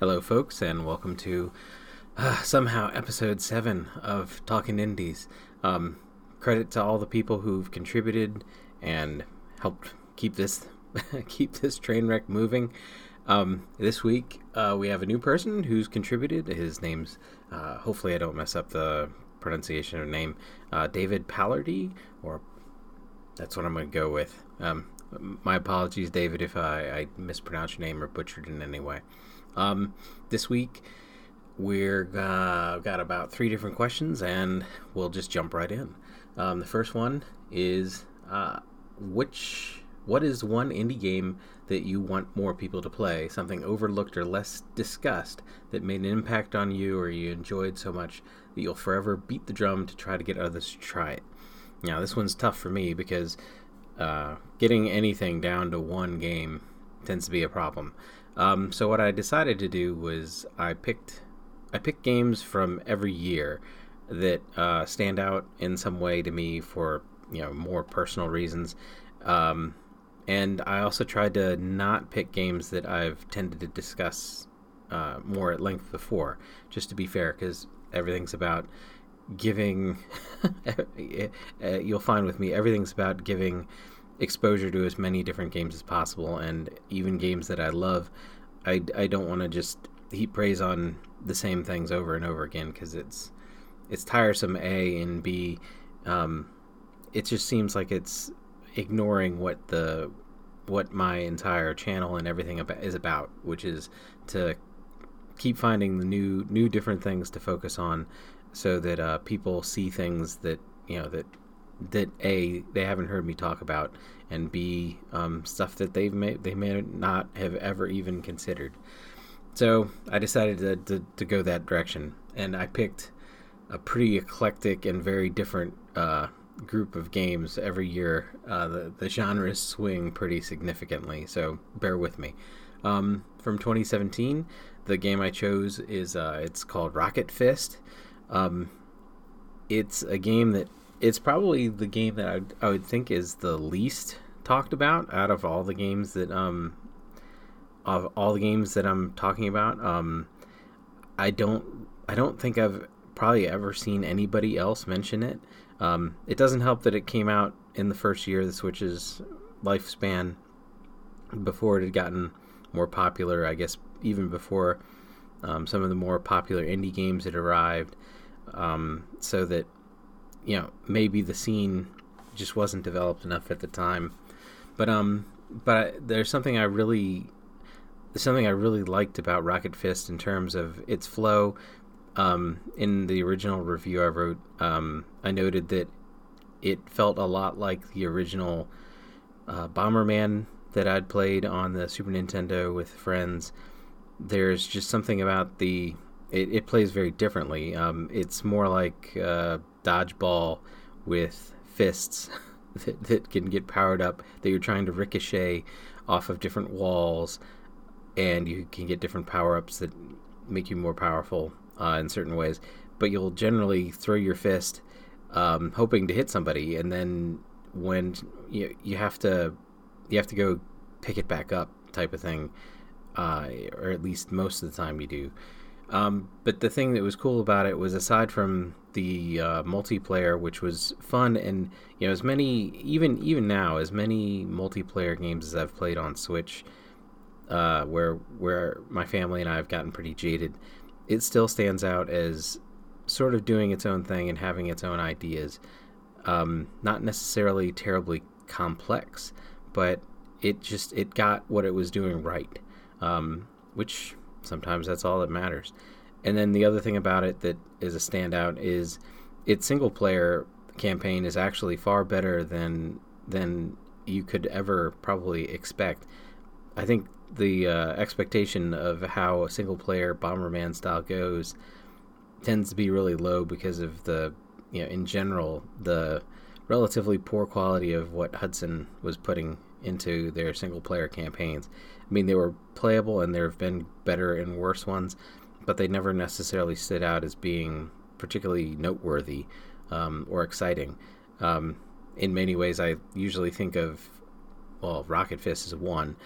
Hello, folks, and welcome to uh, somehow episode seven of Talking Indies. Um, credit to all the people who've contributed and helped keep this keep this train wreck moving. Um, this week uh, we have a new person who's contributed. His name's uh, hopefully I don't mess up the pronunciation of name. Uh, David Palardy, or that's what I'm going to go with. Um, my apologies, David, if I, I mispronounced your name or butchered it in any way. Um, this week, we're uh, got about three different questions, and we'll just jump right in. Um, the first one is uh, which what is one indie game that you want more people to play? Something overlooked or less discussed that made an impact on you, or you enjoyed so much that you'll forever beat the drum to try to get others to try it. Now, this one's tough for me because uh, getting anything down to one game tends to be a problem. Um, so what I decided to do was I picked I picked games from every year that uh, stand out in some way to me for you know more personal reasons. Um, and I also tried to not pick games that I've tended to discuss uh, more at length before, just to be fair, because everything's about giving. You'll find with me, everything's about giving exposure to as many different games as possible, and even games that I love, I, I don't want to just heap praise on the same things over and over again because it's it's tiresome. A and B, um, it just seems like it's ignoring what the what my entire channel and everything about, is about, which is to keep finding the new new different things to focus on, so that uh, people see things that you know that that a they haven't heard me talk about, and b um, stuff that they've may they may not have ever even considered. So I decided to, to, to go that direction, and I picked a pretty eclectic and very different uh, group of games every year. Uh, the the genres swing pretty significantly, so bear with me. Um, from 2017, the game I chose is uh, it's called Rocket Fist. Um, it's a game that it's probably the game that I, I would think is the least talked about out of all the games that um of all the games that I'm talking about. Um, I don't I don't think I've probably ever seen anybody else mention it. Um, it doesn't help that it came out in the first year of the Switch's lifespan before it had gotten more popular. I guess even before um, some of the more popular indie games had arrived, um, so that you know maybe the scene just wasn't developed enough at the time. But um, but there's something I really something I really liked about Rocket Fist in terms of its flow. Um, in the original review I wrote, um, I noted that it felt a lot like the original uh, Bomberman that I'd played on the Super Nintendo with friends. There's just something about the it, it plays very differently. Um, it's more like uh, dodgeball with fists that, that can get powered up that you're trying to ricochet off of different walls and you can get different power ups that make you more powerful uh, in certain ways. But you'll generally throw your fist, um, hoping to hit somebody, and then when you you have to you have to go pick it back up, type of thing, uh, or at least most of the time you do. Um, but the thing that was cool about it was aside from the uh, multiplayer, which was fun, and you know as many even even now as many multiplayer games as I've played on Switch uh, where where my family and I have gotten pretty jaded, it still stands out as sort of doing its own thing and having its own ideas. Um, not necessarily terribly complex, but it just it got what it was doing right, um, which sometimes that's all that matters. And then the other thing about it that is a standout is its single player campaign is actually far better than than you could ever probably expect. I think the uh, expectation of how a single player Bomberman style goes tends to be really low because of the you know in general the relatively poor quality of what Hudson was putting into their single player campaigns. I mean they were playable and there have been better and worse ones, but they never necessarily stood out as being particularly noteworthy um, or exciting. Um, in many ways, I usually think of well, Rocket Fist is one,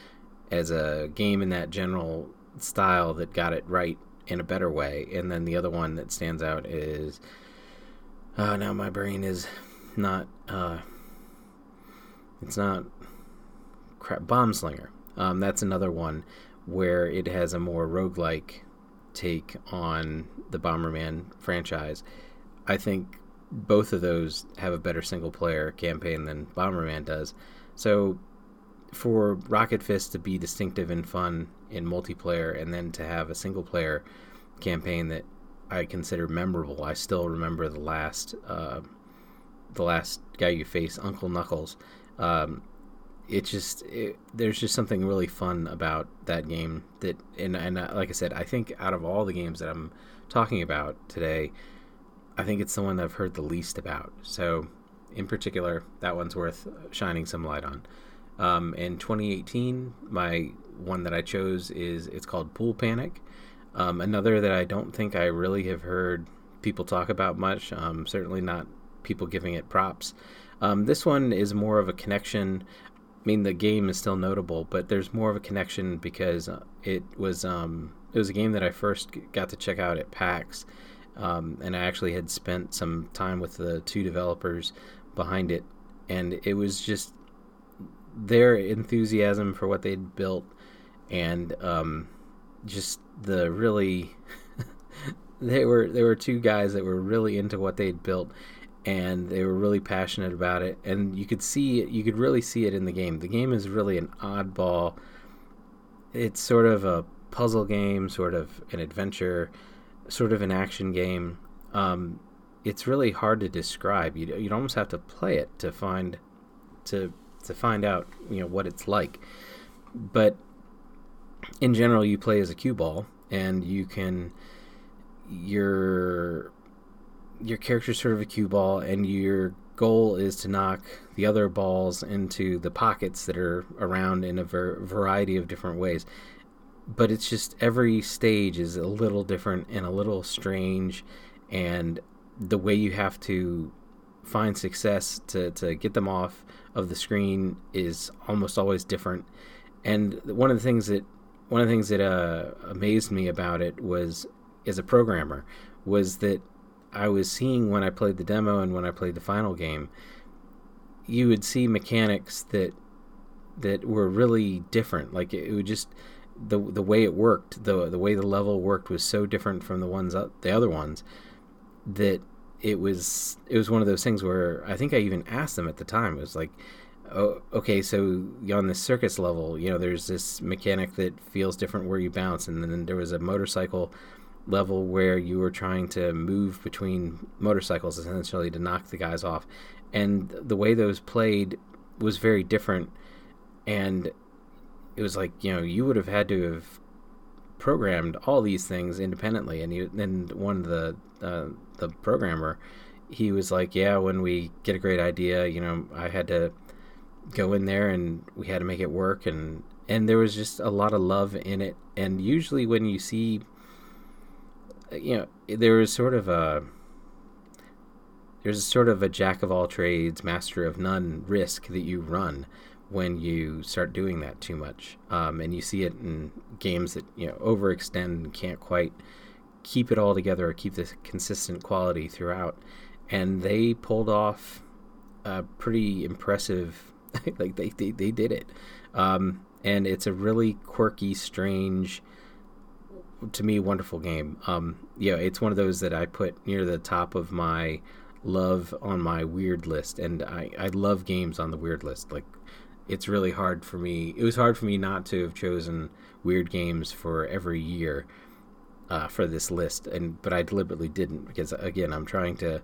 as a game in that general style that got it right in a better way, and then the other one that stands out is. Uh, now my brain is not. Uh, it's not. Crap. Bombslinger. Um, that's another one where it has a more roguelike take on the Bomberman franchise. I think both of those have a better single player campaign than Bomberman does. So for Rocket Fist to be distinctive and fun in multiplayer and then to have a single player campaign that I consider memorable, I still remember the last uh, the last guy you face, Uncle Knuckles. Um, it just it, there's just something really fun about that game that and and uh, like I said, I think out of all the games that I'm talking about today, I think it's the one that I've heard the least about. So, in particular, that one's worth shining some light on. Um, in 2018, my one that I chose is it's called Pool Panic. Um, another that I don't think I really have heard people talk about much. Um, certainly not people giving it props. Um, this one is more of a connection. I mean, the game is still notable, but there's more of a connection because uh, it was um, it was a game that I first got to check out at PAX, um, and I actually had spent some time with the two developers behind it, and it was just their enthusiasm for what they'd built, and um, just the really they were there were two guys that were really into what they'd built and they were really passionate about it. And you could see you could really see it in the game. The game is really an oddball. It's sort of a puzzle game sort of an adventure sort of an action game. Um, it's really hard to describe. You you'd almost have to play it to find to to find out you know what it's like. But in general you play as a cue ball and you can your your character's sort of a cue ball, and your goal is to knock the other balls into the pockets that are around in a ver- variety of different ways. But it's just every stage is a little different and a little strange, and the way you have to find success to, to get them off of the screen is almost always different. And one of the things that one of the things that uh, amazed me about it was as a programmer was that I was seeing when I played the demo and when I played the final game, you would see mechanics that that were really different. Like it, would just the the way it worked, the the way the level worked was so different from the ones uh, the other ones that it was it was one of those things where I think I even asked them at the time. It was like, oh, okay, so on the circus level, you know, there's this mechanic that feels different where you bounce, and then there was a motorcycle level where you were trying to move between motorcycles essentially to knock the guys off. And the way those played was very different. And it was like, you know, you would have had to have programmed all these things independently. And then one of the, uh, the programmer, he was like, yeah, when we get a great idea, you know, I had to go in there and we had to make it work. And, and there was just a lot of love in it. And usually when you see you know, there is sort of a there's a sort of a jack of all trades, master of none risk that you run when you start doing that too much. Um, and you see it in games that you know overextend and can't quite keep it all together or keep this consistent quality throughout. And they pulled off a pretty impressive, like they, they, they did it. Um, and it's a really quirky, strange, to me wonderful game. Um, yeah, it's one of those that I put near the top of my love on my weird list, and I I love games on the weird list. Like it's really hard for me. It was hard for me not to have chosen weird games for every year uh, for this list, and but I deliberately didn't because again I'm trying to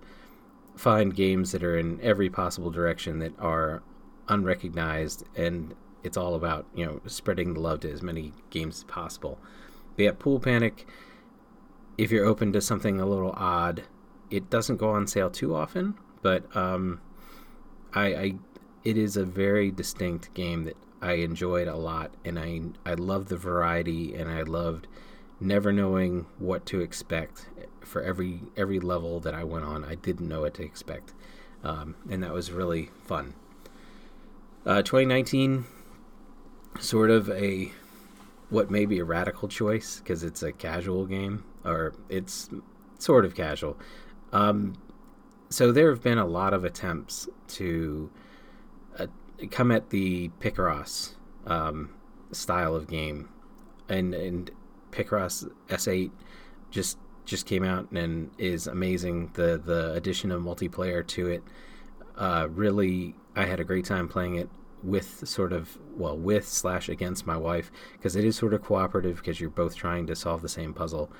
find games that are in every possible direction that are unrecognized and it's all about you know spreading the love to as many games as possible but yeah, Pool Panic, if you're open to something a little odd, it doesn't go on sale too often, but um, I, I it is a very distinct game that I enjoyed a lot, and I I love the variety, and I loved never knowing what to expect for every every level that I went on. I didn't know what to expect, um, and that was really fun. Uh, 2019, sort of a what may be a radical choice because it's a casual game, or it's sort of casual. Um, so there have been a lot of attempts to uh, come at the Picross um, style of game, and and Picross S8 just just came out and is amazing. The the addition of multiplayer to it uh, really, I had a great time playing it with sort of well with slash against my wife because it is sort of cooperative because you're both trying to solve the same puzzle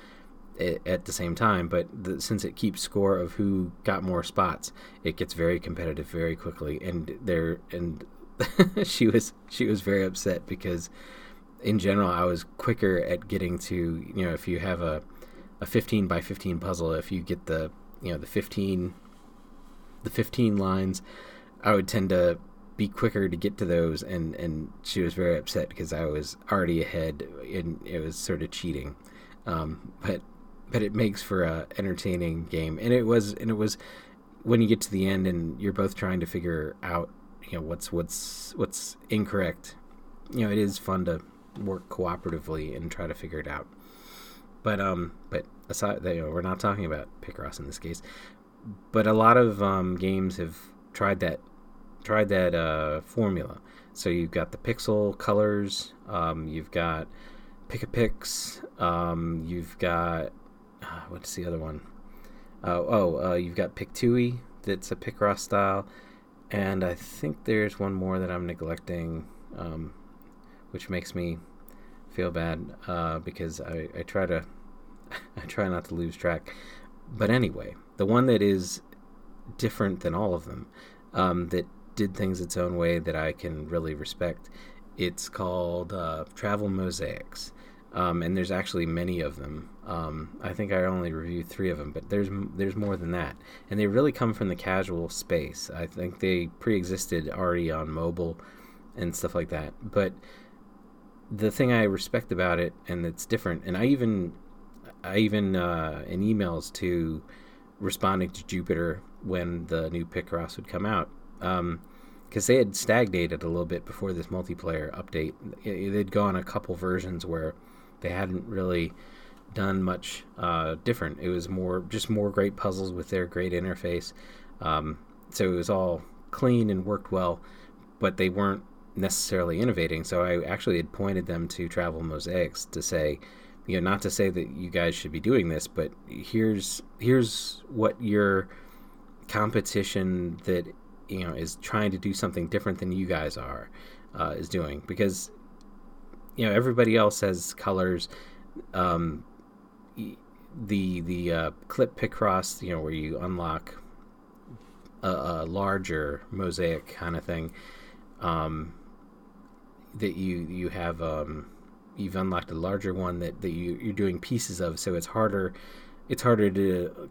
at the same time but the, since it keeps score of who got more spots it gets very competitive very quickly. And there and she was she was very upset because in general I was quicker at getting to you know if you have a a 15 by 15 puzzle if you get the you know the 15 the 15 lines I would tend to be quicker to get to those. And and she was very upset because I was already ahead and it was sort of cheating. Um, but but it makes for a entertaining game and it was and it was when you get to the end and you're both trying to figure out you know what's what's what's incorrect you know it is fun to work cooperatively and try to figure it out but um but aside you know we're not talking about picross in this case but a lot of um, games have tried that tried that uh, formula. So you've got the Piczle Colors, um, you've got Pic-a-Pix, um, you've got what's the other one? Uh, oh, uh, you've got Pictui, that's a Picross style, and I think there's one more that I'm neglecting, um, which makes me feel bad uh, because I, I try to I try not to lose track. But anyway, the one that is different than all of them, um, that did things its own way that I can really respect. It's called uh, Travel Mosaics, um, and there's actually many of them. Um, I think I only reviewed three of them, but there's there's more than that, and they really come from the casual space. I think they pre-existed already on mobile and stuff like that. But the thing I respect about it, and it's different, and I even I even uh, in emails to responding to Jupiter when the new Picross would come out. Because um, they had stagnated a little bit before this multiplayer update. They'd gone a couple versions where they hadn't really done much uh, different. It was more just more great puzzles with their great interface. Um, so it was all clean and worked well, but they weren't necessarily innovating. So I actually had pointed them to Travel Mosaics to say, you know, not to say that you guys should be doing this, but here's here's what your competition that you know is trying to do something different than you guys are uh, is doing because you know everybody else has colors. Um, the the uh, clip Picross, you know, where you unlock a, a larger mosaic kind of thing. Um, that you you have um, you've unlocked a larger one that, that you, you're doing pieces of, so it's harder it's harder to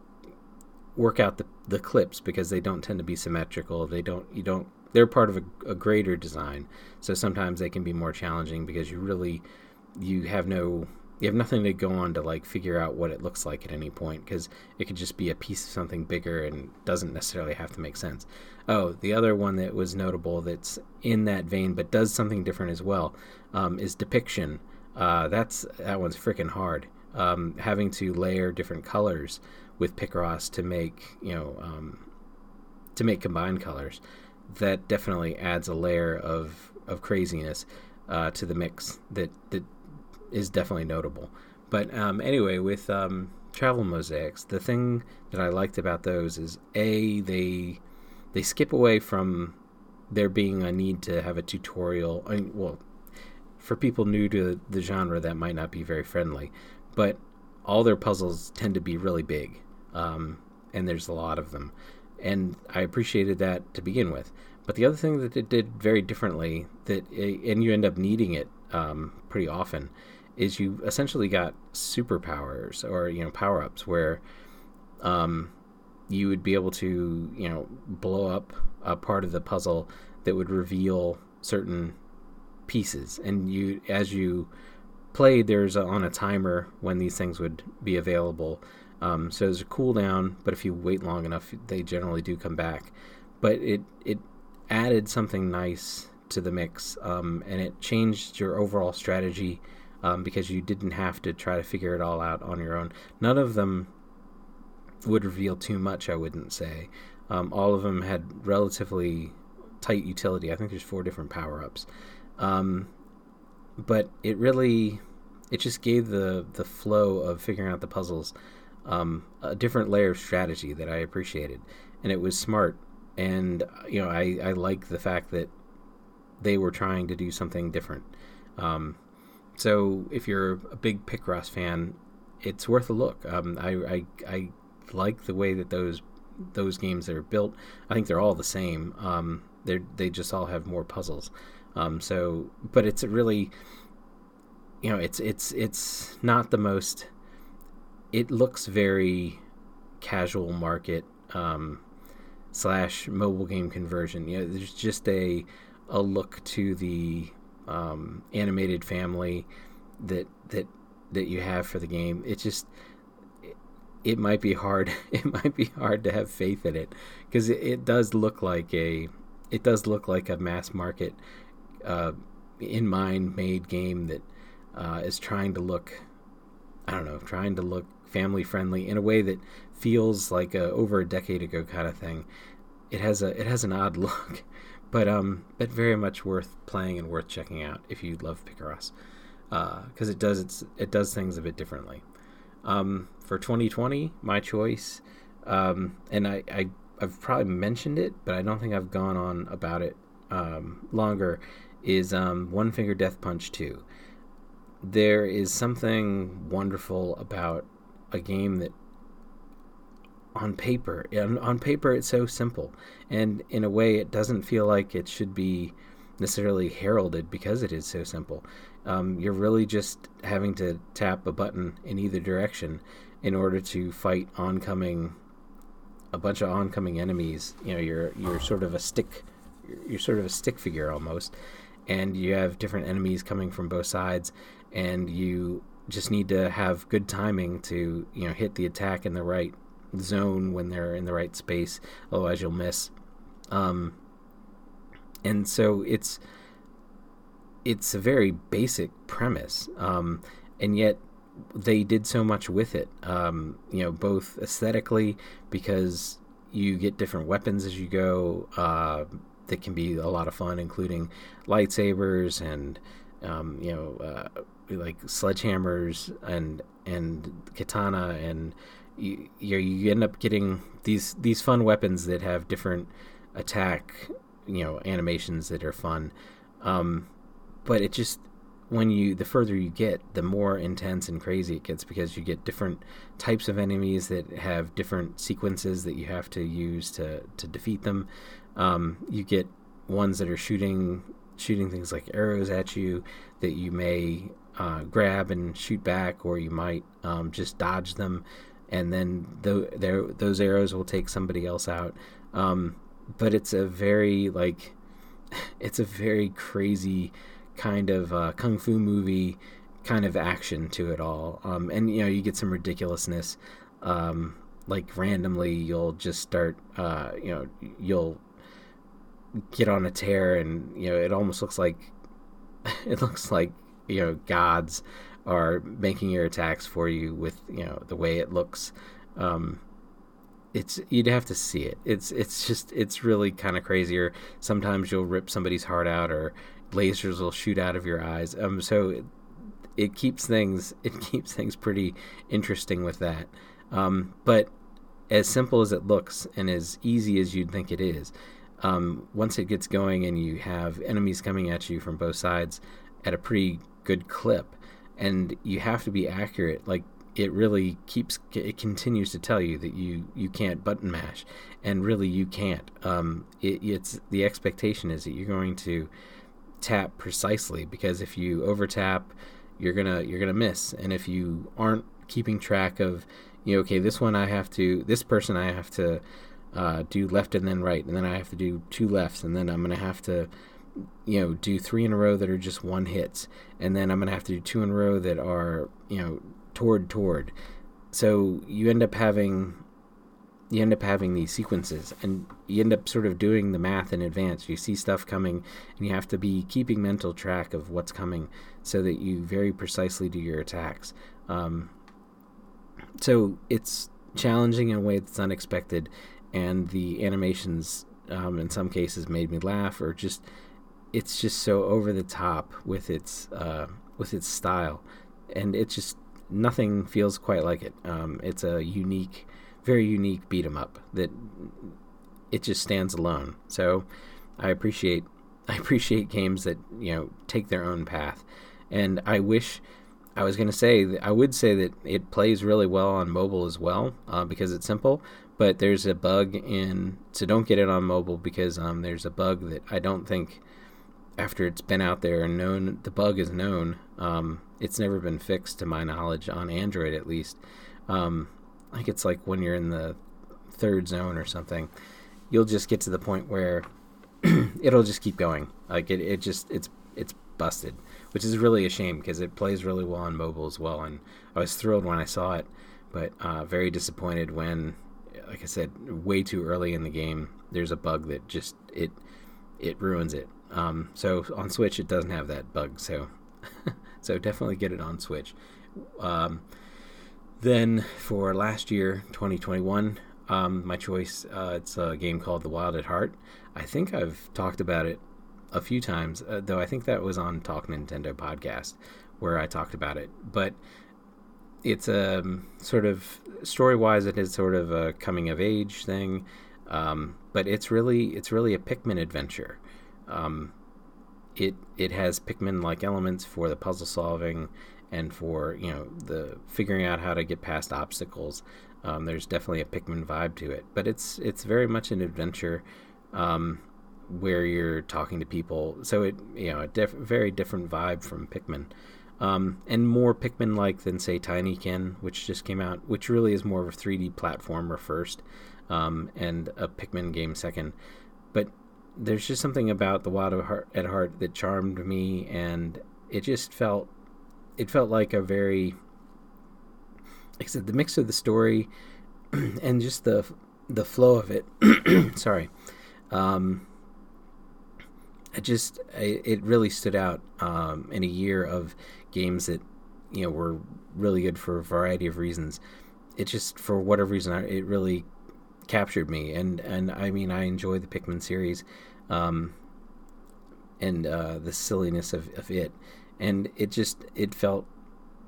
work out the, the clips because they don't tend to be symmetrical. They don't you don't they're part of a, a greater design, so sometimes they can be more challenging because you really you have no you have nothing to go on to like figure out what it looks like at any point because it could just be a piece of something bigger and doesn't necessarily have to make sense. Oh, the other one that was notable that's in that vein but does something different as well um, is depiction. Uh, that's that one's freaking hard. Um, having to layer different colors with Picross to make you know um, to make combined colors, that definitely adds a layer of of craziness uh, to the mix that that is definitely notable. But um, anyway, with um, travel mosaics, the thing that I liked about those is a they they skip away from there being a need to have a tutorial. I mean, well, for people new to the genre, that might not be very friendly, but all their puzzles tend to be really big, um, and there's a lot of them, and I appreciated that to begin with. But the other thing that it did very differently, that it, and you end up needing it um, pretty often, is you essentially got superpowers or you know power ups where um, you would be able to you know blow up a part of the puzzle that would reveal certain pieces, and you as you played, there's a, on a timer when these things would be available. Um, so there's a cooldown, but if you wait long enough, they generally do come back. But it it added something nice to the mix, um, and it changed your overall strategy um, because you didn't have to try to figure it all out on your own. None of them would reveal too much, I wouldn't say. Um, all of them had relatively tight utility. I think there's four different power ups. Um, but it really, it just gave the, the flow of figuring out the puzzles um, a different layer of strategy that I appreciated. And it was smart. And, you know, I, I like the fact that they were trying to do something different. Um, so if you're a big Picross fan, it's worth a look. Um, I, I, I like the way that those those games are built. I think they're all the same. Um, they they just all have more puzzles. Um, so, but it's really, you know, it's it's it's not the most. It looks very casual market um, slash mobile game conversion. You know, there's just a a look to the um, animated family that that that you have for the game. It just it, it might be hard. It might be hard to have faith in it because it, it, does look like a it does look like a mass market uh, in mind made game that uh, is trying to look I don't know trying to look family friendly in a way that feels like a over a decade ago kind of thing. It has a it has an odd look but um, but very much worth playing and worth checking out if you love Picross, because uh, it does it's it does things a bit differently. Um, for 2020, my choice, um, and I, I I've probably mentioned it, but I don't think I've gone on about it um, longer. Is um, One Finger Death Punch 2. There is something wonderful about a game that on paper. On, on paper, it's so simple, and in a way, it doesn't feel like it should be necessarily heralded because it is so simple. Um, you're really just having to tap a button in either direction in order to fight oncoming a bunch of oncoming enemies. You know, you're you're sort of a stick, you're sort of a stick figure almost, and you have different enemies coming from both sides, and you just need to have good timing to you know hit the attack in the right zone when they're in the right space. Otherwise, you'll miss. Um, and so it's it's a very basic premise, um, and yet they did so much with it. Um, you know, both aesthetically because you get different weapons as you go. Uh, that can be a lot of fun, including lightsabers and um, you know, uh, like sledgehammers and and katana and you, you end up getting these these fun weapons that have different attack you know animations that are fun. Um, but it just when you the further you get the more intense and crazy it gets because you get different types of enemies that have different sequences that you have to use to to defeat them. Um, you get ones that are shooting shooting things like arrows at you that you may uh, grab and shoot back or you might um, just dodge them and then the, those arrows will take somebody else out. Um, but it's a very like, it's a very crazy kind of uh, kung fu movie kind of action to it all. Um, and you know, you get some ridiculousness. Um, like randomly, you'll just start, uh, you know, you'll get on a tear, and you know, it almost looks like it looks like you know gods are making your attacks for you with you know the way it looks. Um, it's you'd have to see it. It's it's just it's really kind of crazier. Sometimes you'll rip somebody's heart out, or lasers will shoot out of your eyes. Um, so it, it keeps things it keeps things pretty interesting with that. Um, but as simple as it looks and as easy as you'd think it is, um, once it gets going and you have enemies coming at you from both sides at a pretty good clip, and you have to be accurate like it really keeps it continues to tell you that you you can't button mash and really you can't. Um, it, it's the expectation is that you're going to tap precisely because if you over tap you're gonna you're gonna miss. And if you aren't keeping track of you know okay this one i have to this person i have to uh, do left and then right and then i have to do two lefts and then i'm gonna have to you know, do three in a row that are just one hits, and then I'm gonna have to do two in a row that are, you know, toward toward. So you end up having, you end up having these sequences and you end up sort of doing the math in advance. You see stuff coming and you have to be keeping mental track of what's coming so that you very precisely do your attacks. Um, so it's challenging in a way that's unexpected, and the animations um, in some cases made me laugh or just it's just so over the top with its uh, with its style, and it's just nothing feels quite like it. Um, it's a unique very unique beat 'em up that it just stands alone. So I appreciate I appreciate games that you know take their own path, and I wish I was going to say I would say that it plays really well on mobile as well uh, because it's simple. But there's a bug in so don't get it on mobile because um, there's a bug that I don't think after it's been out there and known the bug is known um, it's never been fixed to my knowledge on Android at least. Um, like it's like when you're in the third zone or something, you'll just get to the point where it'll just keep going. Like it, it just it's it's busted, which is really a shame because it plays really well on mobile as well. And I was thrilled when I saw it, but uh, very disappointed when, like I said, way too early in the game, there's a bug that just it it ruins it. Um, so on Switch, it doesn't have that bug. So so definitely get it on Switch. Um, then for last year, 2021, um, my choice, uh, it's a game called The Wild at Heart. I think I've talked about it a few times, uh, though I think that was on Talk Nintendo podcast where I talked about it. But it's a um, sort of story wise, it is sort of a coming of age thing. Um, but it's really it's really a Pikmin adventure. Um, it it has Pikmin like elements for the puzzle solving and for you know the figuring out how to get past obstacles. Um, there's definitely a Pikmin vibe to it, but it's it's very much an adventure um, where you're talking to people. So it you know a diff- very different vibe from Pikmin. Um, and more Pikmin like than say Tinykin, which just came out, which really is more of a 3D platformer first, um, and a Pikmin game second. But there's just something about the Wild at Heart that charmed me, and it just felt it felt like a very like I said, the mix of the story and just the the flow of it. sorry, um, it just it, it really stood out um, in a year of games that you know were really good for a variety of reasons. It just for whatever reason it really captured me, and and I mean I enjoy the Pikmin series, um, and uh, the silliness of, of it and it just it felt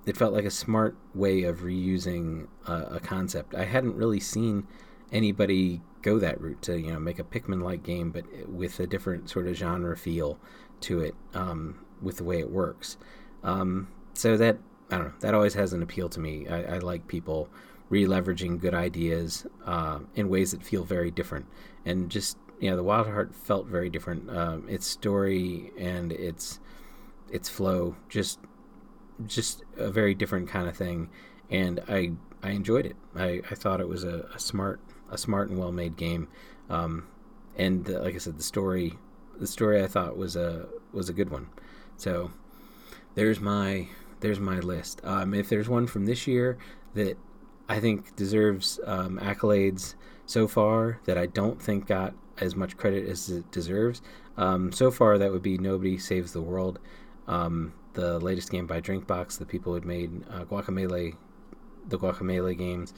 it felt like a smart way of reusing a, a concept. I hadn't really seen anybody go that route to you know make a Pikmin-like game, but with a different sort of genre feel to it, um, with the way it works. Um, so that I don't know that always has an appeal to me. I, I like people re-leveraging good ideas uh, in ways that feel very different, and just you know the Wild Heart felt very different. Um, its story and its its flow just just a very different kind of thing. And i i enjoyed it. I i thought it was a, a smart a smart and well made game. Um, and the, like i said the story the story i thought was a was a good one. So there's my there's my list. Um, if there's one from this year that i think deserves um, accolades so far that i don't think got as much credit as it deserves um, so far that would be nobody saves the world um, the latest game by Drinkbox, the people who had made uh, Guacamelee, the Guacamelee games.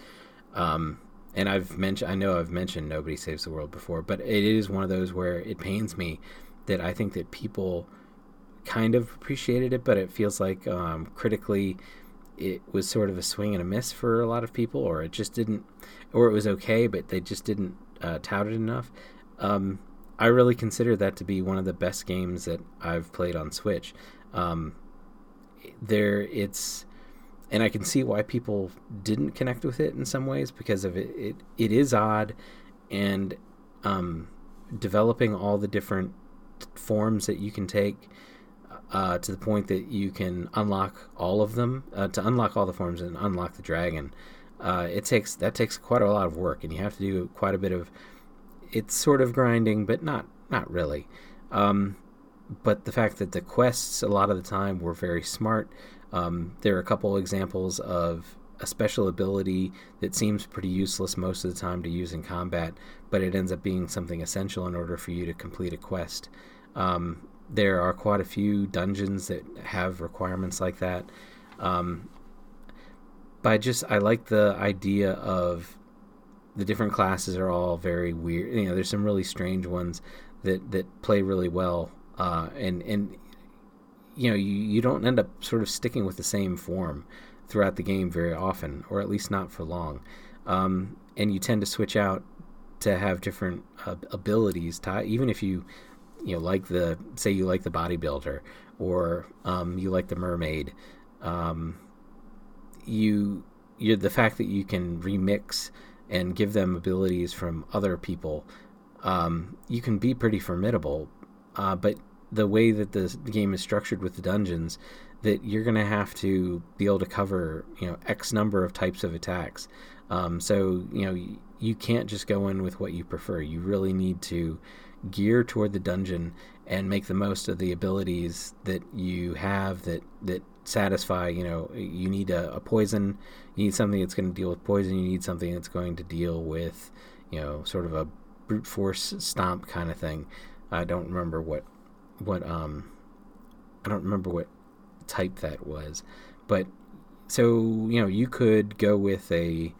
Um, and I've mentioned, I know I've mentioned Nobody Saves the World before, but it is one of those where it pains me that I think that people kind of appreciated it, but it feels like um, critically it was sort of a swing and a miss for a lot of people, or it just didn't, or it was okay, but they just didn't uh, tout it enough. Um, I really consider that to be one of the best games that I've played on Switch. Um, there, it's, and I can see why people didn't connect with it in some ways because of it. It, it is odd, and um, developing all the different forms that you can take. Uh, to the point that you can unlock all of them. Uh, to unlock all the forms and unlock the dragon, uh, it takes that takes quite a lot of work, and you have to do quite a bit of. It's sort of grinding, but not not really. Um, but the fact that the quests a lot of the time were very smart. Um, there are a couple examples of a special ability that seems pretty useless most of the time to use in combat, but it ends up being something essential in order for you to complete a quest. Um, there are quite a few dungeons that have requirements like that. Um, but I just I like the idea of the different classes are all very weird. You know, there's some really strange ones that that play really well, uh, and and you know you, you don't end up sort of sticking with the same form throughout the game very often, or at least not for long. Um, and you tend to switch out to have different uh, abilities. To, even if you you know like the say you like the bodybuilder or um, you like the mermaid, um, you you the fact that you can remix and give them abilities from other people, um, you can be pretty formidable. Uh, but the way that the, game is structured with the dungeons, that you're going to have to be able to cover you know X number of types of attacks. Um, so you know you can't just go in with what you prefer. You really need to gear toward the dungeon and make the most of the abilities that you have that that satisfy you know you need a, a poison. You need something that's going to deal with poison. You need something that's going to deal with you know sort of a brute force stomp kind of thing. I don't remember what what um i don't remember what type that was. But so you know you could go with a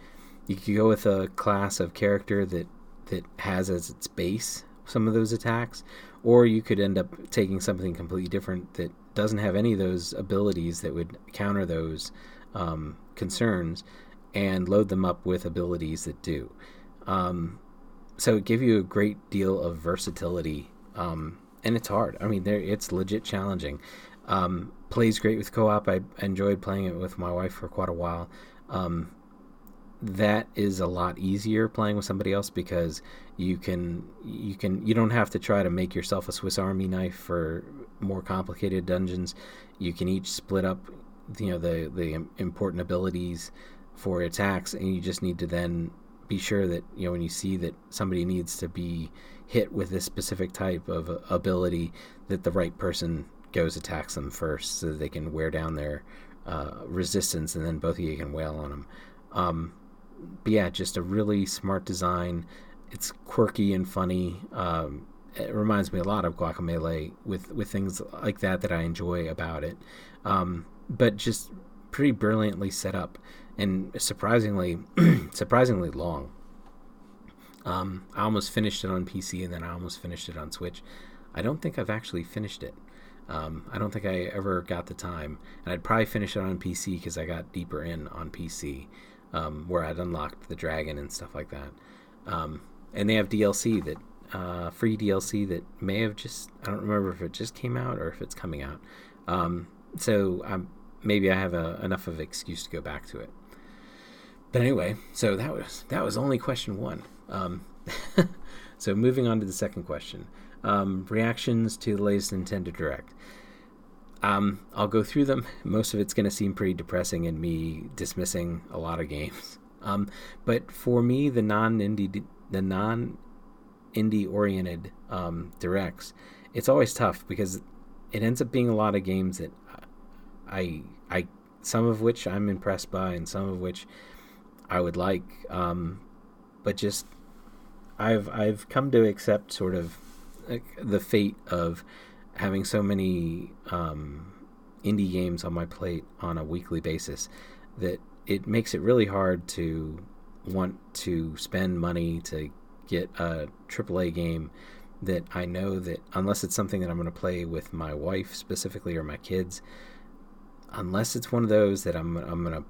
you could go with a class of character that that has as its base some of those attacks or you could end up taking something completely different that doesn't have any of those abilities that would counter those um, concerns and load them up with abilities that do. Um, so it gives you a great deal of versatility, um, and it's hard. I mean, it's legit challenging. Um, plays great with co-op. I enjoyed playing it with my wife for quite a while. Um, that is a lot easier playing with somebody else because you can you can you don't have to try to make yourself a Swiss Army knife for more complicated dungeons. You can each split up you know the the important abilities for attacks and you just need to then be sure that you know when you see that somebody needs to be hit with this specific type of ability that the right person goes attacks them first so that they can wear down their uh, resistance and then both of you can wail on them um, but yeah, just a really smart design. It's quirky and funny. Um, it reminds me a lot of Guacamelee with with things like that that I enjoy about it. Um, but just pretty brilliantly set up and surprisingly surprisingly long. Um, I almost finished it on PC and then I almost finished it on Switch. I don't think I've actually finished it. Um, I don't think I ever got the time, and I'd probably finish it on PC because I got deeper in on PC um, where I'd unlocked the dragon and stuff like that. Um, and they have DLC that uh, free DLC that may have just I don't remember if it just came out or if it's coming out. Um, so I'm, maybe I have a, enough of an excuse to go back to it. But anyway, so that was that was only question one. Um, so moving on to the second question, um, reactions to the latest Nintendo Direct. Um, I'll go through them. Most of it's going to seem pretty depressing and me dismissing a lot of games. Um, but for me, the non-indie, the non-indie oriented um, directs, it's always tough because it ends up being a lot of games that I, I, some of which I'm impressed by, and some of which I would like. Um, but just, I've I've come to accept sort of the fate of having so many um, indie games on my plate on a weekly basis that it makes it really hard to want to spend money to get a AAA game that I know that unless it's something that I'm going to play with my wife specifically or my kids, unless it's one of those that I'm I'm going to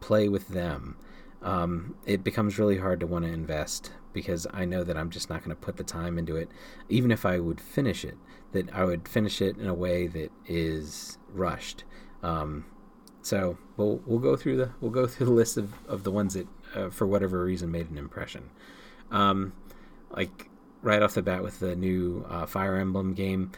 play with them, um, it becomes really hard to want to invest because I know that I'm just not going to put the time into it, even if I would finish it that I would finish it in a way that is rushed. Um, so we'll we'll go through the we'll go through the list of, of the ones that uh, for whatever reason made an impression. Um, like right off the bat with the new uh, Fire Emblem game,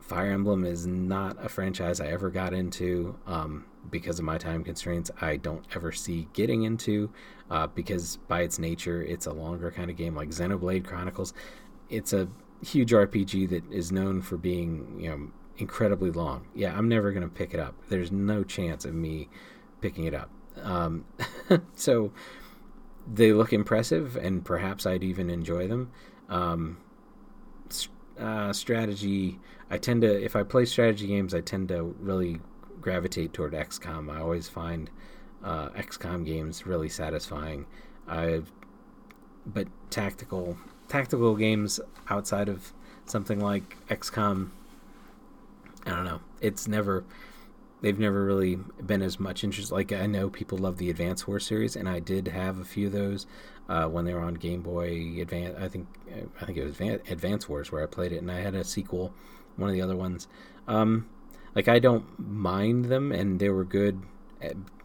Fire Emblem is not a franchise I ever got into um, because of my time constraints. I don't ever see getting into uh, because by its nature, it's a longer kind of game like Xenoblade Chronicles. It's a huge RPG that is known for being, you know, incredibly long. Yeah, I'm never going to pick it up. There's no chance of me picking it up. Um, so they look impressive, and perhaps I'd even enjoy them. Um, uh, strategy, I tend to, if I play strategy games, I tend to really gravitate toward XCOM. I always find uh, XCOM games really satisfying. I, but tactical tactical games outside of something like XCOM, I don't know. It's never they've never really been as much interest. Like I know people love the Advance Wars series, and I did have a few of those uh, when they were on Game Boy Advance. I think I think it was Advance Wars where I played it, and I had a sequel, one of the other ones. Um, like I don't mind them, and they were good.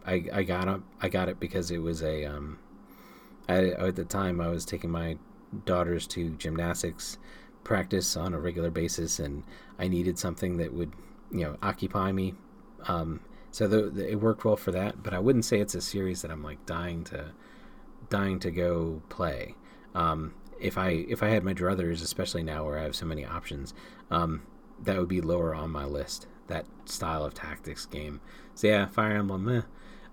I I got it I got it because it was a um, I, at the time I was taking my daughters to gymnastics practice on a regular basis, and I needed something that would you know occupy me um, so the, the, it worked well for that, but I wouldn't say it's a series that I'm like dying to dying to go play. Um, if I if I had my druthers, especially now where I have so many options, um, that would be lower on my list. That style of tactics game. So yeah, Fire Emblem.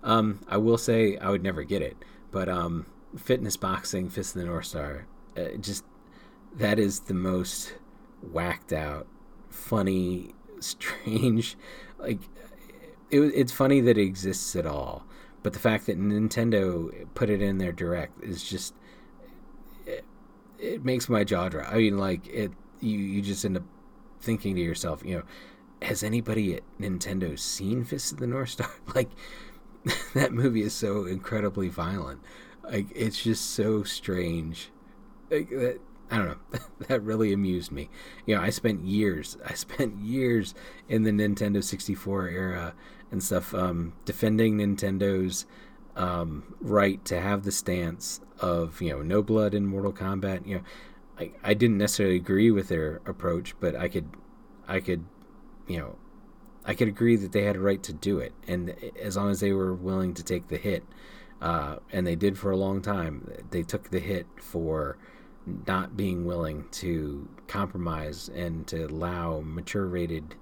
Um, I will say I would never get it, but um, fitness boxing, Fist of the North Star, uh, just that is the most whacked out, funny, strange, like it, it's funny that it exists at all, but the fact that Nintendo put it in their direct is just it, it makes my jaw drop. I mean, like it, you you just end up thinking to yourself, you know, has anybody at Nintendo seen Fist of the North Star? like that movie is so incredibly violent. Like it's just so strange. Like that I don't know. that really amused me. You know, I spent years, I spent years in the Nintendo 64 era and stuff, um, defending Nintendo's um, right to have the stance of you know no blood in Mortal Kombat. You know, I, I didn't necessarily agree with their approach, but I could I could you know I could agree that they had a right to do it, and as long as they were willing to take the hit, uh, and they did for a long time, they took the hit for not being willing to compromise and to allow mature rated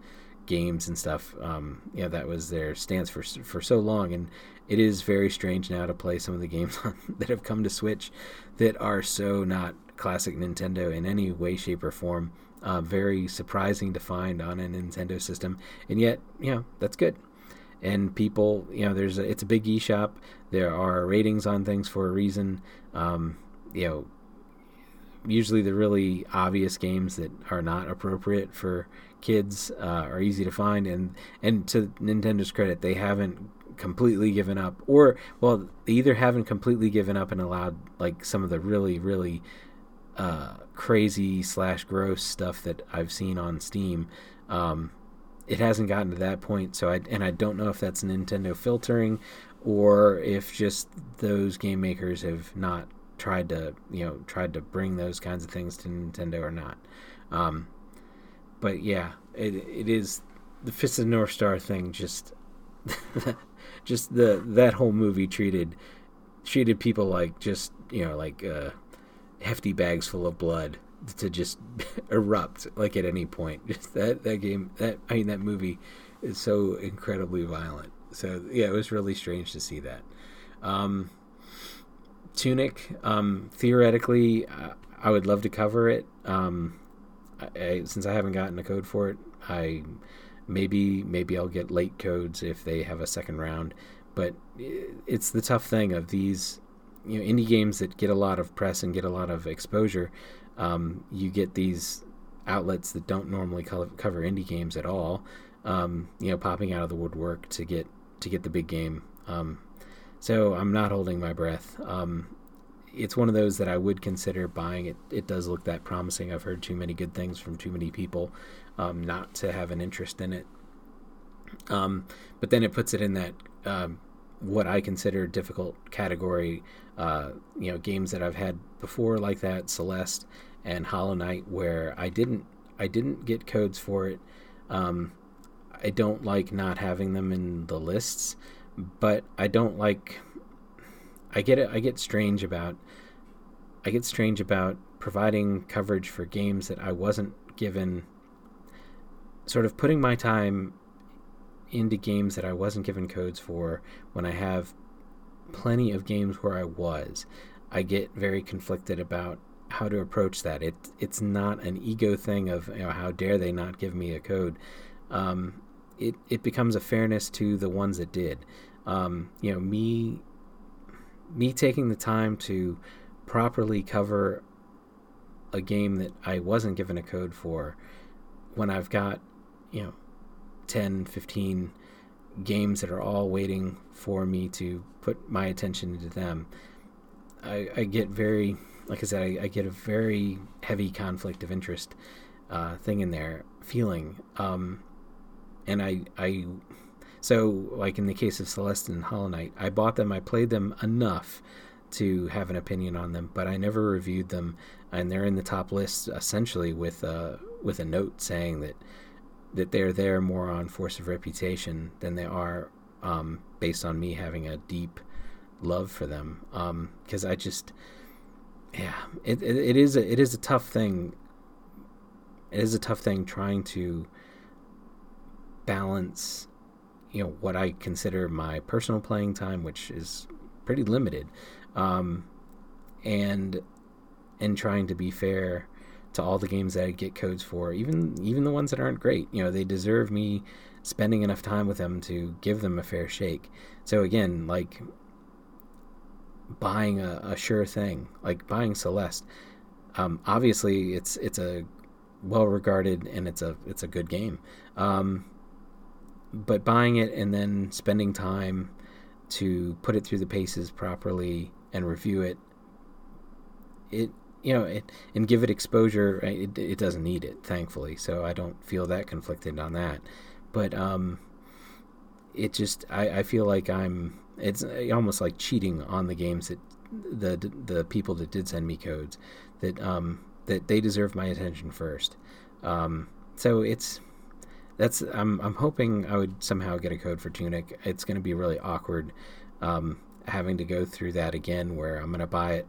games and stuff. Um, yeah, that was their stance for for so long, and it is very strange now to play some of the games that have come to Switch that are so not classic Nintendo in any way, shape, or form. Uh, very surprising to find on a Nintendo system, and yet, you know, that's good. And people, you know, there's a, it's a big eShop. There are ratings on things for a reason. Um, you know, usually the really obvious games that are not appropriate for kids uh, are easy to find and and to Nintendo's credit they haven't completely given up or well they either haven't completely given up and allowed like some of the really really uh, crazy slash gross stuff that I've seen on Steam um, it hasn't gotten to that point so I and I don't know if that's Nintendo filtering or if just those game makers have not tried to you know tried to bring those kinds of things to Nintendo or not. Um, but yeah, it it is the Fist of North Star thing. Just just the that whole movie treated treated people like just you know like uh, hefty bags full of blood to just erupt like at any point. Just that that game that I mean that movie is so incredibly violent. So yeah, it was really strange to see that. Um, Tunic, um, theoretically, uh, I would love to cover it. Um, I, I, since I haven't gotten a code for it, I maybe maybe I'll get late codes if they have a second round. But it's the tough thing of these, you know, indie games that get a lot of press and get a lot of exposure. Um, you get these outlets that don't normally cover indie games at all. Um, you know, popping out of the woodwork to get to get the big game. Um, so I'm not holding my breath. Um, it's one of those that I would consider buying. It it does look that promising. I've heard too many good things from too many people um, not to have an interest in it. Um, but then it puts it in that what I consider difficult category. Uh, you know, games that I've had before like that, Celeste and Hollow Knight, where I didn't I didn't get codes for it. Um, I don't like not having them in the lists but I don't like. I get it. I get strange about. I get strange about providing coverage for games that I wasn't given. Sort of putting my time into games that I wasn't given codes for when I have plenty of games where I was. I get very conflicted about how to approach that. It it's not an ego thing of you know, how dare they not give me a code. Um, it it becomes a fairness to the ones that did. Um, you know, me me taking the time to properly cover a game that I wasn't given a code for when I've got, you know, 10, 15 games that are all waiting for me to put my attention into them. I, I get very, like I said, I, I, get a very heavy conflict of interest uh, thing in there, feeling. Um, and I, I, so like in the case of Celeste and Hollow Knight, I bought them, I played them enough to have an opinion on them, but I never reviewed them, and they're in the top list essentially with uh, with a note saying that that they're there more on force of reputation than they are um, based on me having a deep love for them. Because um, I just, yeah, it, it, it is a, it is a tough thing. It is a tough thing trying to balance, you know, what I consider my personal playing time, which is pretty limited, um, and and trying to be fair to all the games that I get codes for, even even the ones that aren't great. You know, they deserve me spending enough time with them to give them a fair shake. So again, like buying a, a sure thing, like buying Celeste. Um, obviously, it's it's a well regarded and it's a it's a good game. Um, but buying it and then spending time to put it through the paces properly and review it, it you know, it, and give it exposure. It, it doesn't need it, thankfully, so I don't feel that conflicted on that. But um, it just, I, I feel like I'm. It's almost like cheating on the games that the the people that did send me codes that um that they deserve my attention first. Um, so it's that's I'm I'm hoping I would somehow get a code for Tunic. It's going to be really awkward um, having to go through that again, where I'm going to buy it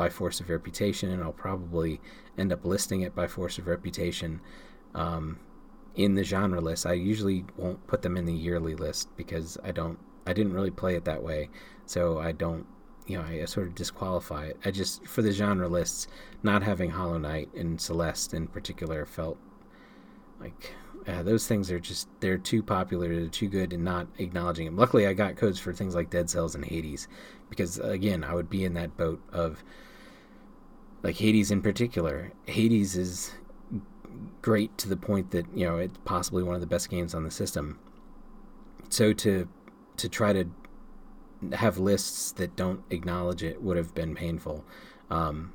by force of reputation, and I'll probably end up listing it by force of reputation um, in the genre list. I usually won't put them in the yearly list because I don't. I didn't really play it that way, so I don't. You know, I, I sort of disqualify it. I just for the genre lists, not having Hollow Knight and Celeste in particular felt like uh, those things are just they're too popular they're too good and not acknowledging them luckily i got codes for things like dead cells and hades because again i would be in that boat of like Hades in particular. Hades is great to the point that you know it's possibly one of the best games on the system. So to to try to have lists that don't acknowledge it would have been painful. Um,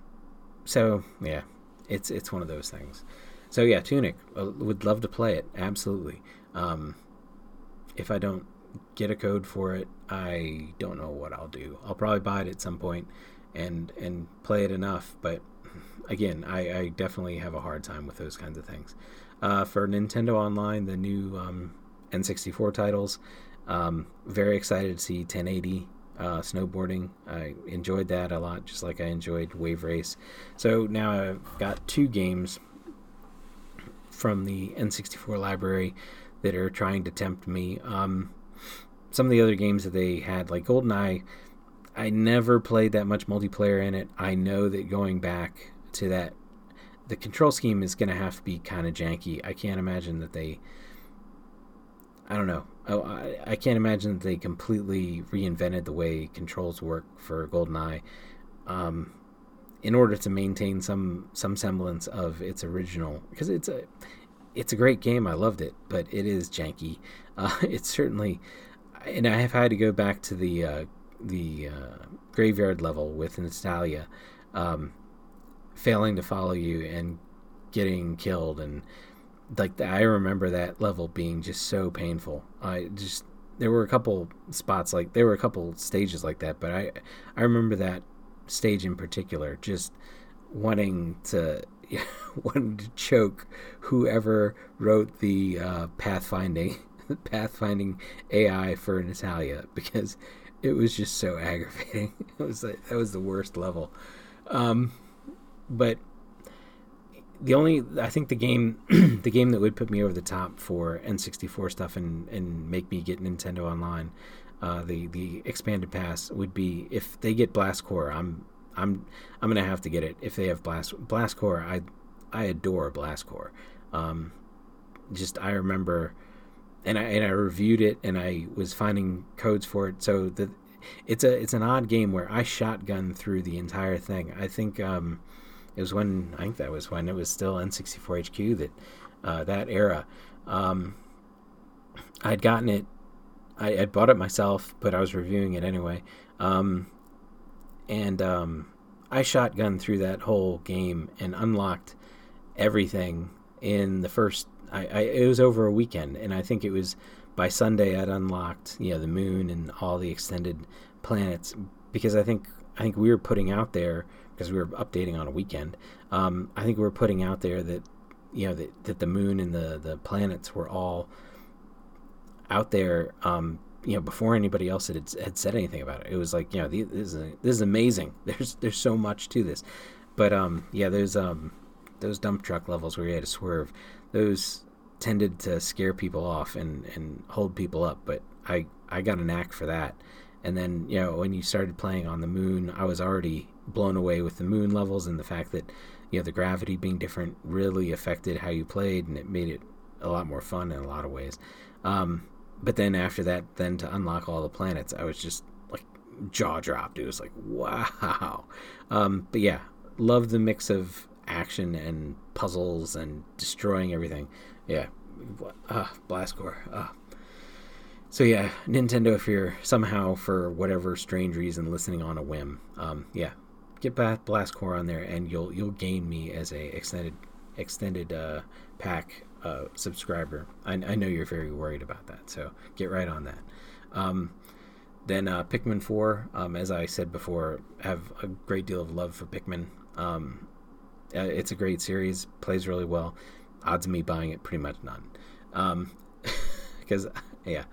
so yeah, it's it's one of those things. So yeah, Tunic uh, would love to play it absolutely. Um, if I don't get a code for it, I don't know what I'll do. I'll probably buy it at some point and and play it enough. But again, I, I definitely have a hard time with those kinds of things. Uh, for Nintendo Online, the new um, N64 titles, um, very excited to see 1080 uh, snowboarding. I enjoyed that a lot, just like I enjoyed Wave Race. So now I've got two games from the N64 library that are trying to tempt me. Um, some of the other games that they had, like GoldenEye, I never played that much multiplayer in it. I know that going back to that, the control scheme is going to have to be kind of janky. I can't imagine that they. I don't know. Oh, I, I can't imagine that they completely reinvented the way controls work for GoldenEye, um, in order to maintain some some semblance of its original. Because it's a it's a great game. I loved it, but it is janky. Uh, it's certainly, and I have had to go back to the uh, the uh, graveyard level with Natalya um, failing to follow you and getting killed and like I remember that level being just so painful. I just there were a couple spots like there were a couple stages like that, but I I remember that stage in particular just wanting to wanting to choke whoever wrote the uh, pathfinding pathfinding AI for Natalya because it was just so aggravating. It was like, that was the worst level. Um, but the only I think the game the game that would put me over the top for N64 stuff and and make me get Nintendo Online uh, the the expanded pass would be if they get Blast Corps. I'm I'm I'm gonna have to get it if they have blast Blast Corps. I I adore Blast Corps. Um, just I remember, and I and I reviewed it and I was finding codes for it. So the it's a it's an odd game where I shotgun through the entire thing. I think um, it was when I think that was when it was still N64 HQ that uh, that era. Um, I'd gotten it. I had bought it myself, but I was reviewing it anyway. Um, and um, I shotgun through that whole game and unlocked everything in the first. I, I it was over a weekend, and I think it was by Sunday I'd unlocked you know the moon and all the extended planets because I think I think we were putting out there because we were updating on a weekend. Um, I think we were putting out there that you know that, that the moon and the the planets were all out there um, you know before anybody else had, had said anything about it it was like you know this is this is amazing there's there's so much to this but um yeah there's um those dump truck levels where you had to swerve those tended to scare people off and and hold people up but i i got a knack for that and then you know when you started playing on the moon i was already blown away with the moon levels and the fact that you know the gravity being different really affected how you played and it made it a lot more fun in a lot of ways um, but then after that, then to unlock all the planets, I was just like jaw dropped. It was like wow. Um, but yeah, love the mix of action and puzzles and destroying everything. Yeah, ah, Blast Corps. Ah. So yeah, Nintendo, if you're somehow for whatever strange reason listening on a whim, um, yeah, get back Blast Corps on there, and you'll you'll gain me as a extended extended uh, pack uh, subscriber. I, I, know you're very worried about that, so get right on that. Um, then uh, Pikmin 4, um, as I said before, have a great deal of love for Pikmin. Um, it's a great series, plays really well. Odds of me buying it, pretty much none. Because, um, yeah.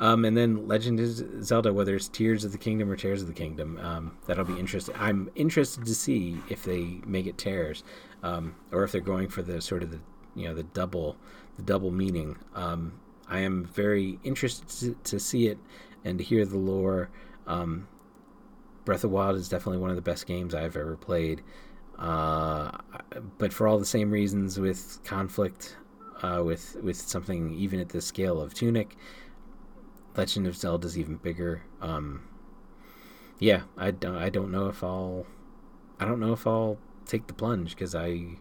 Um, and then Legend of Zelda, whether it's Tears of the Kingdom or Tears of the Kingdom, um, that'll be interesting. I'm interested to see if they make it Tears, um, or if they're going for the sort of the you know the double the double meaning. Um, I am very interested to, to, see it and to hear the lore. Um, Breath of Wild is definitely one of the best games I've ever played. Uh, but for all the same reasons with conflict, uh, with with something even at the scale of Tunic, Legend of Zelda is even bigger. Um, yeah, I don't I don't know if I'll I don't know if I'll take the plunge because I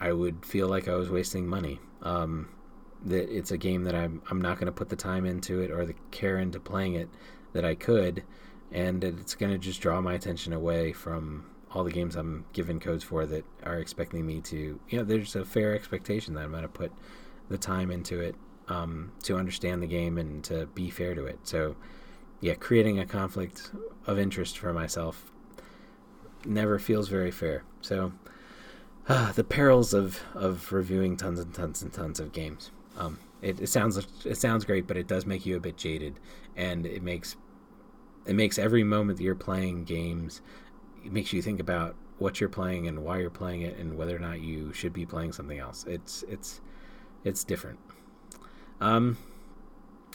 I would feel like I was wasting money. Um, that it's a game that I'm I'm not going to put the time into it or the care into playing it that I could, and it's going to just draw my attention away from all the games I'm given codes for that are expecting me to. You know, there's a fair expectation that I'm going to put the time into it um, to understand the game and to be fair to it. So, yeah, creating a conflict of interest for myself never feels very fair. So uh, the perils of of reviewing tons and tons and tons of games. Um, it, it sounds it sounds great, but it does make you a bit jaded, and it makes it makes every moment that you're playing games. It makes you think about what you're playing and why you're playing it, and whether or not you should be playing something else. It's it's it's different. Um,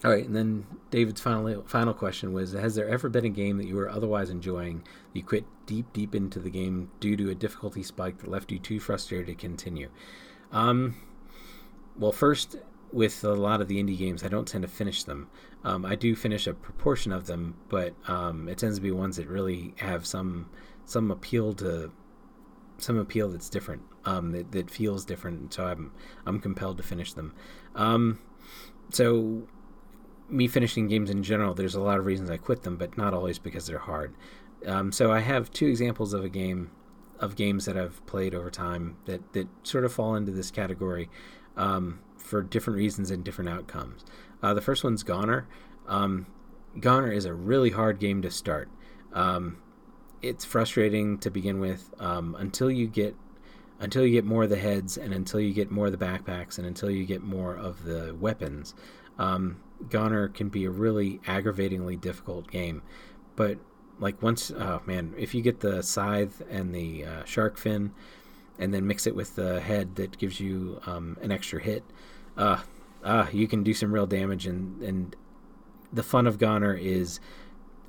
all right, and then David's final final question was: Has there ever been a game that you were otherwise enjoying, you quit deep, deep into the game due to a difficulty spike that left you too frustrated to continue? Um, well, first, with a lot of the indie games, I don't tend to finish them. Um, I do finish a proportion of them, but um, it tends to be ones that really have some some appeal to some appeal that's different, um, that, that feels different. And so I'm I'm compelled to finish them. Um, so me finishing games in general, there's a lot of reasons I quit them, but not always because they're hard. Um, so I have two examples of a game of games that I've played over time that that sort of fall into this category um, for different reasons and different outcomes. Uh, the first one's GoNNER. Um, GoNNER is a really hard game to start. Um, it's frustrating to begin with um, until you get until you get more of the heads and until you get more of the backpacks and until you get more of the weapons. Um, GoNNER can be a really aggravatingly difficult game, but like once, oh man, if you get the scythe and the uh, shark fin, and then mix it with the head that gives you um, an extra hit, uh, uh, you can do some real damage and and the fun of GoNNER is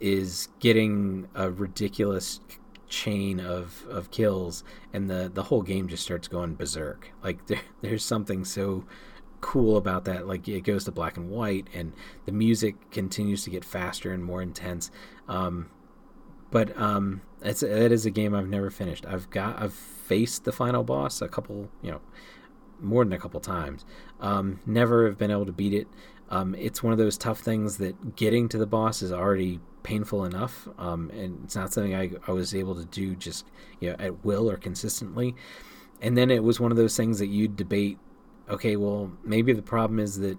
is getting a ridiculous chain of, of kills and the, the whole game just starts going berserk. Like there, there's something so cool about that. Like it goes to black and white and the music continues to get faster and more intense. Um, but um, it's it is a game I've never finished. I've got I've faced the final boss a couple, you know, more than a couple times. Um, never have been able to beat it. Um, it's one of those tough things that getting to the boss is already painful enough, um, and it's not something I, I was able to do just you know at will or consistently. And then it was one of those things that you debate. Okay, well maybe the problem is that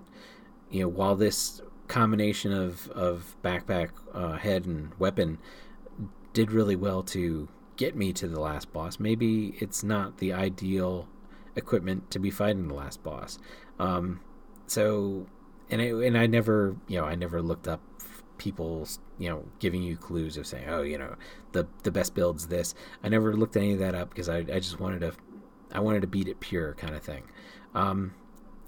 you know while this combination of of backpack, uh, head, and weapon did really well to get me to the last boss, maybe it's not the ideal equipment to be fighting the last boss. Um, so, and I, and I never, you know, I never looked up people, you know, giving you clues of saying, oh, you know, the the best build's this. I never looked any of that up because I, I just wanted to, I wanted to beat it pure kind of thing. Um,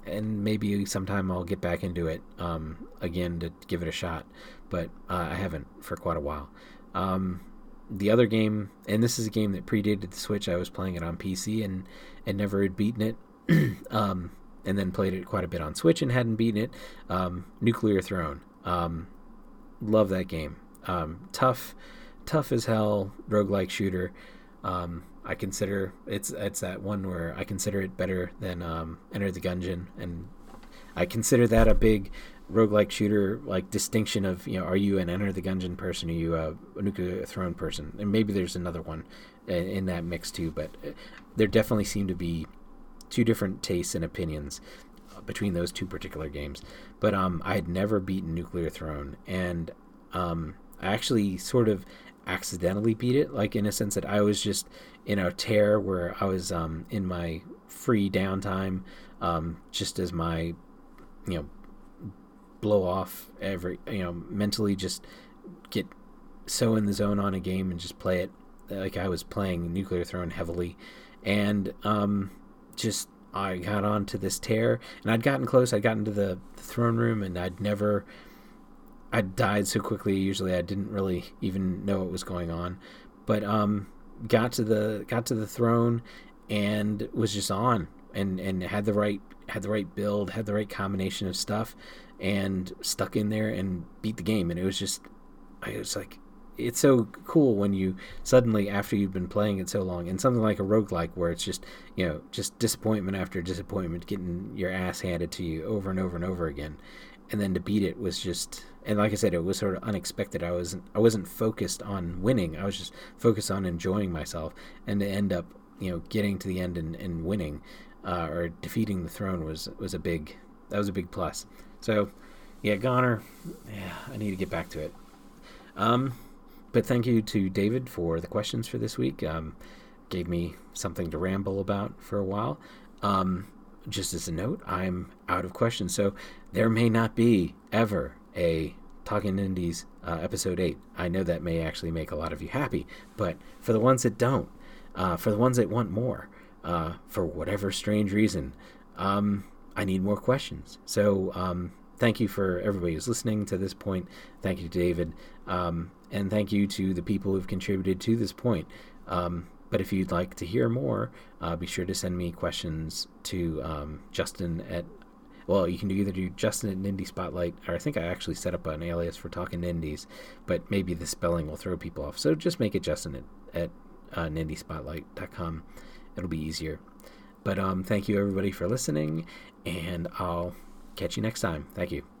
and maybe sometime I'll get back into it um, again to give it a shot, but uh, I haven't for quite a while. Um, the other game, and this is a game that predated the Switch. I was playing it on PC and and never had beaten it. um, and then played it quite a bit on Switch and hadn't beaten it. Um, Nuclear Throne. Um, love that game. Um, tough, tough as hell roguelike shooter. Um, I consider it's it's that one where I consider it better than um, Enter the Gungeon, and I consider that a big roguelike shooter like distinction of you know are you an enter the gungeon person are you a, a nuclear throne person and maybe there's another one in, in, that mix too but uh, there definitely seem to be two different tastes and opinions between those two particular games. But um i had never beaten nuclear throne and um i actually sort of accidentally beat it like in a sense that i was just in a tear where i was um in my free downtime um just as my you know blow off every you know mentally just get so in the zone on a game and just play it like I was playing Nuclear Throne heavily, and um, just I got onto this tear, and I'd gotten close. I'd gotten to the, throne room, and I'd never. I died so quickly. Usually, I didn't really even know what was going on, but um, got to the got to the throne, and was just on, and and had the right had the right build, had the right combination of stuff, and stuck in there and beat the game. And it was just, I was like, it's so cool when you suddenly, after you've been playing it so long, and something like a roguelike where it's just, you know, just disappointment after disappointment, getting your ass handed to you over and over and over again. And then to beat it was just, and like I said, it was sort of unexpected. I wasn't, I wasn't focused on winning. I was just focused on enjoying myself, and to end up, you know, getting to the end and, and winning, uh, or defeating the throne was was a big, that was a big plus. So, yeah, GoNNER. Yeah, I need to get back to it. Um, but thank you to David for the questions for this week. Um, gave me something to ramble about for a while. Um, just as a note, I'm out of questions, so there may not be ever a Talking Indies uh, episode eight. I know that may actually make a lot of you happy, but for the ones that don't, uh, for the ones that want more, uh, for whatever strange reason, um, I need more questions. So um, thank you for everybody who's listening to this point. Thank you, David. Um, and thank you to the people who've contributed to this point. Um, but if you'd like to hear more, uh, be sure to send me questions to um, Justin at. Well, you can either do Justin at Nindie Spotlight, or I think I actually set up an alias for talking Indies, but maybe the spelling will throw people off. So just make it Justin at, at uh, NindieSpotlight.com. It'll be easier. But um, thank you everybody for listening, and I'll catch you next time. Thank you.